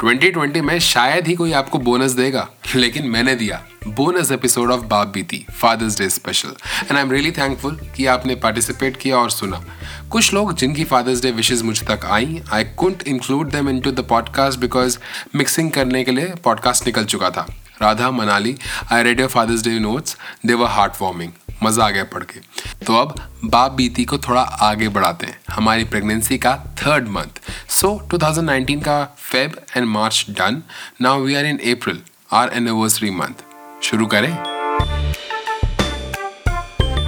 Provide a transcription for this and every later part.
2020 में शायद ही कोई आपको बोनस देगा, लेकिन मैंने दिया। बोनस एपिसोड ऑफ़ बाप बीती, Father's Day special. And I am really thankful कि आपने पार्टिसिपेट किया और सुना। कुछ लोग जिनकी फादर्स डे विशेज मुझ तक I I couldn't include them into the podcast because mixing करने के लिए पॉडकास्ट निकल चुका था। Radha, Manali I read your Father's Day notes they were heart warming मज़ा आ गया पढ़ के। तो अब बाप बीती को थोड़ा आगे बढ़ाते हैं, हमारी प्रेगनेंसी का थर्ड मंथ सो 2019 का Feb and March done now we are in April our anniversary month शुरू करें।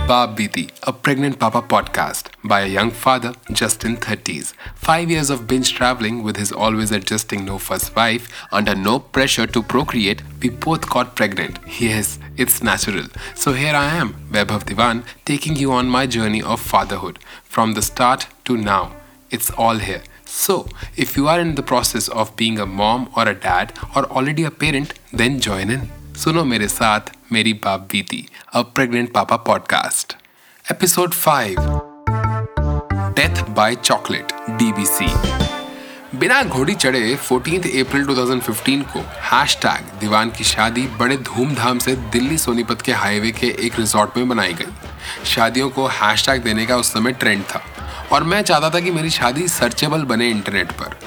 बाप बीती a pregnant papa podcast by a young father just in 30s. Five years of binge traveling with his always adjusting no fuss wife under no pressure to procreate, we both got pregnant. Yes, it's natural. So here I am, Vaibhav Diwan, taking you on my journey of fatherhood from the start to now. It's all here. So, if you are in the process of being a mom or a dad or already a parent, then join in. सुनो मेरे साथ मेरी बाप बीती a pregnant papa podcast episode five death by chocolate DBC बिना घोड़ी चढ़े 14 अप्रैल 2015 को हैशटैग दीवान की शादी बड़े धूमधाम से दिल्ली सोनीपत के हाईवे के एक रिजॉर्ट में बनाई गई। शादियों को हैशटैग देने का उस समय ट्रेंड था और मैं चाहता था कि मेरी शादी सर्चेबल बने इंटरनेट पर।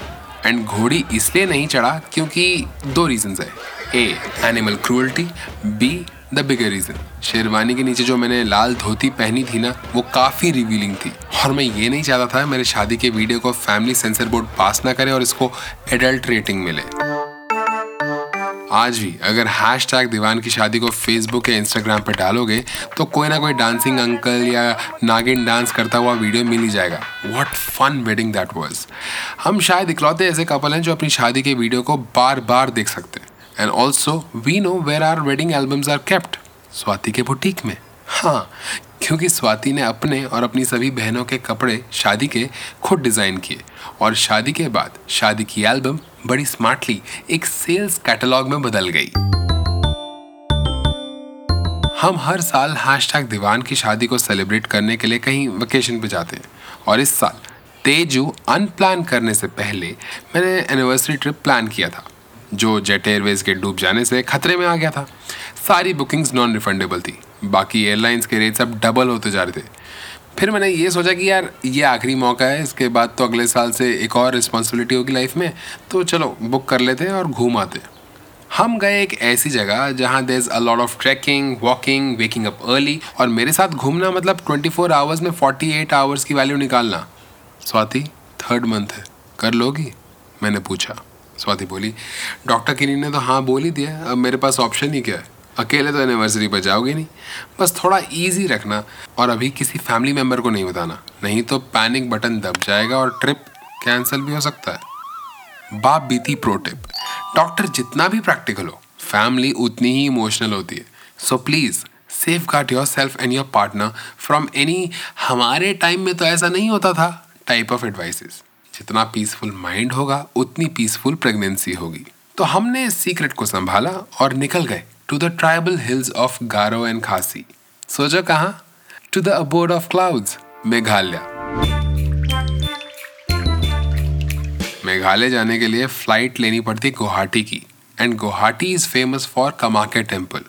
एंड घोड़ी इसलिए नहीं चढ़ा क्योंकि दो रीजंस है। A animal cruelty B the bigger reason sherwani के नीचे जो मैंने लाल धोती पहनी थी ना, वो काफ़ी रिवीलिंग थी। और मैं ये नहीं चाहता था मेरे शादी के वीडियो को फैमिली सेंसर बोर्ड पास ना करे और इसको एडल्ट रेटिंग मिले। आज भी अगर हैश टैग दीवान की शादी को फेसबुक या इंस्टाग्राम पर डालोगे तो कोई ना कोई डांसिंग अंकल या नागिन डांस करता हुआ वीडियो मिल ही जाएगा। What fun wedding that was हम शायद इकलौते ऐसे कपल हैं जो अपनी शादी के वीडियो को बार बार देख सकते हैं। And also we know where are wedding albums are kept Swati के बुटीक में। हाँ क्योंकि स्वाति ने अपने और अपनी सभी बहनों के कपड़े शादी के खुद डिज़ाइन किए। और शादी के बाद शादी की एल्बम बड़ी स्मार्टली एक सेल्स कैटलॉग में बदल गई। हम हर साल हैशटैग दीवान की शादी को सेलिब्रेट करने के लिए कहीं वेकेशन पे जाते हैं। और इस साल तेजू अनप्लान करने से पहले मैंने एनिवर्सरी ट्रिप प्लान किया था, जो जेट एयरवेज के डूब जाने से खतरे में आ गया था। सारी बुकिंग्स नॉन रिफंडेबल थी। बाकी एयरलाइंस के रेट्स अब डबल होते जा रहे थे। फिर मैंने ये सोचा कि यार, ये आखिरी मौका है, इसके बाद तो अगले साल से एक और रिस्पॉन्सिबिलिटी होगी लाइफ में तो चलो बुक कर लेते हैं और घूम आते। हम गए एक ऐसी जगह जहाँ there is a lot of trekking walking waking up early और मेरे साथ घूमना मतलब 24 आवर्स में 48 आवर्स की वैल्यू निकालना। स्वाति थर्ड मंथ है। कर लोगी? मैंने पूछा। स्वाति बोली, डॉक्टर किनी ने तो हाँ बोल ही दिया। अब मेरे पास ऑप्शन ही क्या है? अकेले तो एनिवर्सरी पर जाओगे नहीं। बस थोड़ा इजी रखना और अभी किसी फैमिली मेंबर को नहीं बताना। नहीं तो पैनिक बटन दब जाएगा और ट्रिप कैंसिल भी हो सकता है। Baap Beeti pro tip doctor जितना भी प्रैक्टिकल हो फैमिली उतनी ही इमोशनल होती है। So please safeguard yourself and your partner from any हमारे टाइम में तो ऐसा नहीं होता था टाइप ऑफ़ एडवाइसेस जितना पीसफुल माइंड होगा, उतनी पीसफुल प्रेगनेंसी होगी। तो हमने इस सीक्रेट को संभाला और निकल गए। To the tribal hills of Garo and Khasi सोचो कहा to the abode of clouds Meghalaya Meghalaya जाने के लिए फ़्लाइट लेनी पड़ती गुवाहाटी की. And Guwahati is famous for Kamakhya temple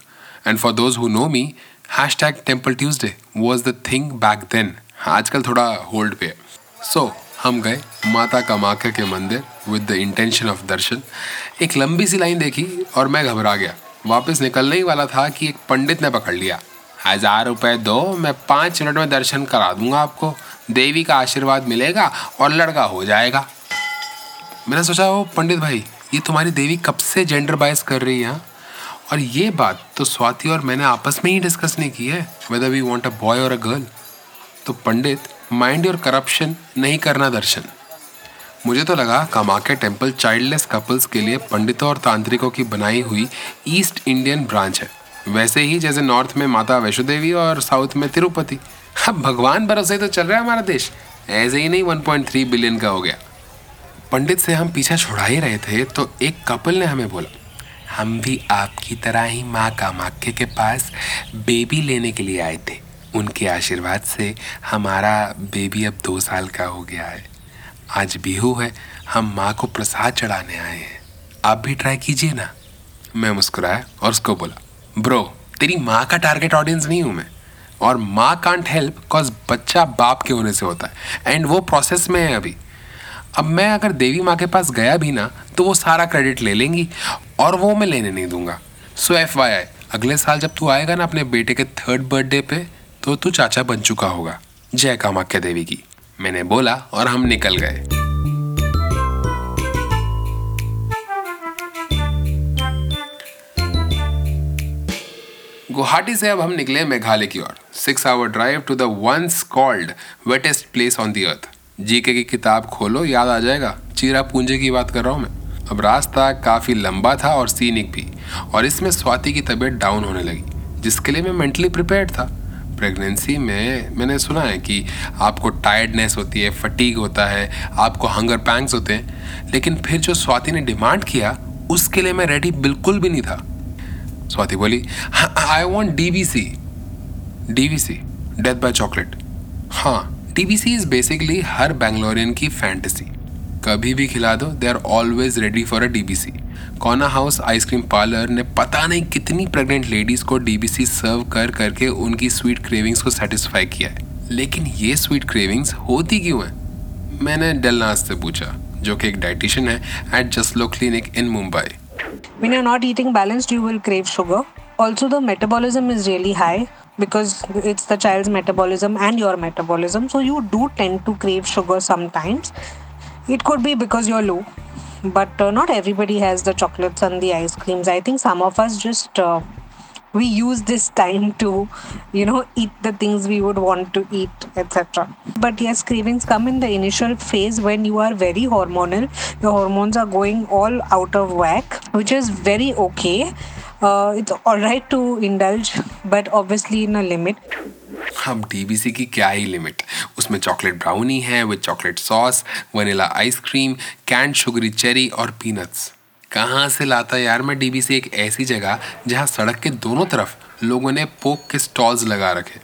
and for those who know me hashtag temple Tuesday was the thing back then आजकल थोड़ा होल्ड पे है. सो so, हम गए माता कामाख्या के मंदिर with the intention of darshan. एक लंबी सी लाइन देखी और मैं घबरा गया. वापस निकलने ही वाला था कि एक पंडित ने पकड़ लिया। हज़ार रुपए दो, मैं पाँच मिनट में दर्शन करा दूँगा आपको। देवी का आशीर्वाद मिलेगा और लड़का हो जाएगा। मैंने सोचा वो पंडित भाई, ये तुम्हारी देवी कब से जेंडर बायस कर रही है हाँ? और ये बात तो स्वाति और मैंने आपस में ही डिस्कस नहीं की है whether we want a boy और अ गर्ल तो पंडित माइंड योर करप्शन नहीं करना दर्शन। मुझे तो लगा कामाख्या टेंपल चाइल्डलेस कपल्स के लिए पंडितों और तांत्रिकों की बनाई हुई ईस्ट इंडियन ब्रांच है। वैसे ही जैसे नॉर्थ में माता वैष्णो देवी और साउथ में तिरुपति। अब भगवान भरोसे तो चल रहा है हमारा देश। ऐसे ही नहीं 1.3 बिलियन का हो गया। पंडित से हम पीछा छुड़ा ही रहे थे तो एक कपल ने हमें बोला, हम भी आपकी तरह ही माँ कामाख्या के पास बेबी लेने के लिए आए थे। उनके आशीर्वाद से हमारा बेबी अब दो साल का हो गया है। आज बिहू है, हम माँ को प्रसाद चढ़ाने आए हैं। आप भी ट्राई कीजिए ना। मैं मुस्कुराया और उसको बोला, ब्रो, तेरी माँ का टारगेट ऑडियंस नहीं हूँ मैं। और माँ कांट हेल्प कॉज बच्चा बाप के होने से होता है। एंड वो प्रोसेस में है अभी। अब मैं अगर देवी माँ के पास गया भी ना तो वो सारा क्रेडिट ले लेंगी और वो मैं लेने नहीं दूँगा। सो एफ़ वाई आई अगले साल जब तू आएगा ना अपने बेटे के थर्ड बर्थडे पे तो तू चाचा बन चुका होगा। जय कामाख्या देवी की। मैंने बोला और हम निकल गए। गुवाहाटी से अब हम निकले मेघालय की ओर। Six hour drive to the once called wettest place on the earth GK की किताब खोलो, याद आ जाएगा। चीरा पूंजे की बात कर रहा हूँ मैं। अब रास्ता काफ़ी लंबा था और सीनिक भी। और इसमें स्वाति की तबीयत डाउन होने लगी, जिसके लिए मैं मेंटली प्रिपेयर्ड था। प्रेगनेंसी में मैंने सुना है कि आपको टायर्डनेस होती है फटीग होता है, आपको हंगर पैंग्स होते हैं। लेकिन फिर जो स्वाति ने डिमांड किया, उसके लिए मैं रेडी बिल्कुल भी नहीं था। स्वाति बोली I want D B C D B C death by chocolate हाँ D B C is basically her Bangalorean की फैंटेसी कभी भी खिला दो they are always ready for a D B C Corner House ice cream parlour ने पता नहीं कितनी प्रेग्नेंट लेडीज़ को डीबीसी सर्व कर करके उनकी स्वीट क्रेविंग्स को सेटिस्फाई किया है लेकिन ये स्वीट क्रेविंग्स होती क्यों है मैंने डेलनाज से पूछा जो कि एक डाइटिशियन है at Jaslok clinic in Mumbai When you're not eating balanced, you will crave sugar. Also, the metabolism is really high because it's the child's metabolism and your metabolism. So, you do tend to crave sugar sometimes. It could be because you're low. But uh, not everybody has the chocolates and the ice creams. I think some of us just uh, we use this time to you know eat the things we would want to eat etc but yes cravings come in the initial phase when you are very hormonal. Your hormones are going all out of whack which is very okay. Uh, it's all right to indulge but obviously in a limit अब DBC की क्या ही limit उसमें chocolate brownie है with chocolate sauce vanilla ice cream candied sugary cherry और peanuts कहाँ से लाता यार मैं डीबीसी एक ऐसी जगह जहाँ सड़क के दोनों तरफ़ लोगों ने पोक के स्टॉल्स लगा रखे?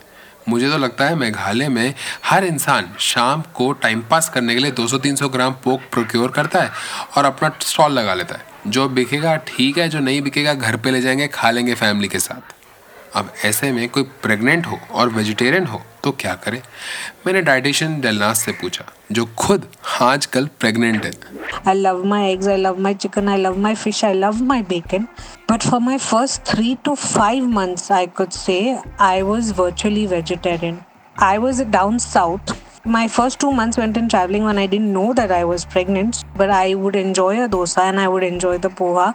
मुझे तो लगता है मेघालय में हर इंसान शाम को टाइम पास करने के लिए 200-300 ग्राम पोक प्रोक्योर करता है और अपना स्टॉल लगा लेता है। जो बिकेगा ठीक है, जो नहीं बिकेगा घर पे ले जाएँगे, खा लेंगे फैमिली के साथ। अब ऐसे में कोई प्रेग्नेंट हो और वेजिटेरियन हो तो क्या करे मैंने डाइटिशियन डेलनास से पूछा जो खुद आजकल प्रेग्नेंट है I love my eggs, I love my chicken, I love my fish, I love my bacon. But for my first three to five months, I could say I was virtually vegetarian. I was down south. My first two months went in traveling when I didn't know that I was pregnant, but I would enjoy a dosa and I would enjoy the poha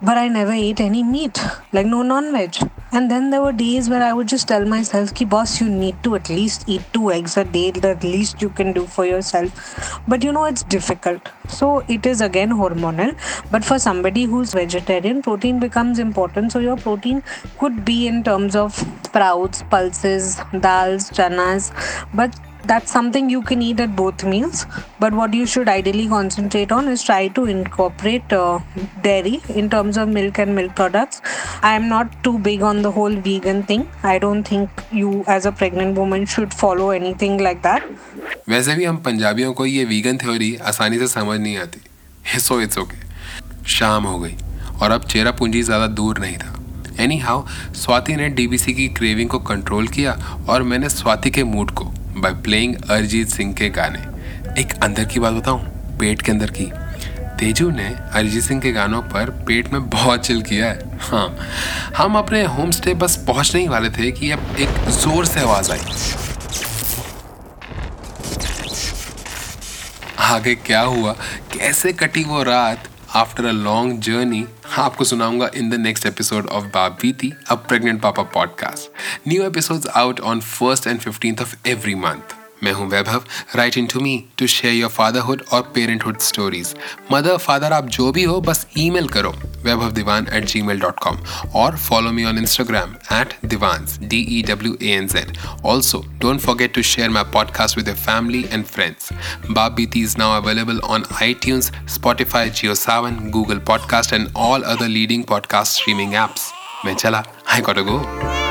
but I never ate any meat, like no non veg. And then there were days where I would just tell myself, Ki boss, you need to at least eat two eggs a day, the least you can do for yourself. But you know, it's difficult. So it is again hormonal. But for somebody who's vegetarian, protein becomes important. So your protein could be in terms of sprouts, pulses, dals, chanas. But that's something you can eat at both meals but what you should ideally concentrate on is try to incorporate uh, dairy in terms of milk and milk products i am not too big on the whole vegan thing i don't think you as a pregnant woman should follow anything like that वैसे भी हम पंजाबियों को ये vegan theory आसानी से समझ नहीं आती सो इट्स ओके शाम हो गई और अब चेरा पूंजी ज़्यादा दूर नहीं था एनी हाउ स्वाति ने डीबीसी की क्रेविंग को कंट्रोल किया और मैंने स्वाति के मूड को बाय प्लेइंग अरिजीत सिंह के गाने। एक अंदर की बात बताऊँ, पेट के अंदर की। तेजू ने अरिजीत सिंह के गानों पर पेट में बहुत चिल किया है। हाँ हम अपने होम स्टे बस पहुँचने ही वाले थे कि अब एक ज़ोर से आवाज़ आई। आगे क्या हुआ? कैसे कटी वो रात? आफ्टर अ लॉन्ग जर्नी आपको सुनाऊँगा in the next episode of बाप बीती a pregnant papa podcast new episodes out on first and fifteenth of every month मैं हूँ Vaibhav. Write in to me to share your fatherhood और parenthood stories mother father आप जो भी हो बस ईमेल करो Vaibhav Diwan at Gmail dot com और follow me on Instagram at Diwans D E W A N Z also don't forget to share my podcast with family and friends Baap Beeti is now available on iTunes iTunes, Jio JioSavan, Google podcast and all other leading podcast streaming apps मैं चला, I gotta go.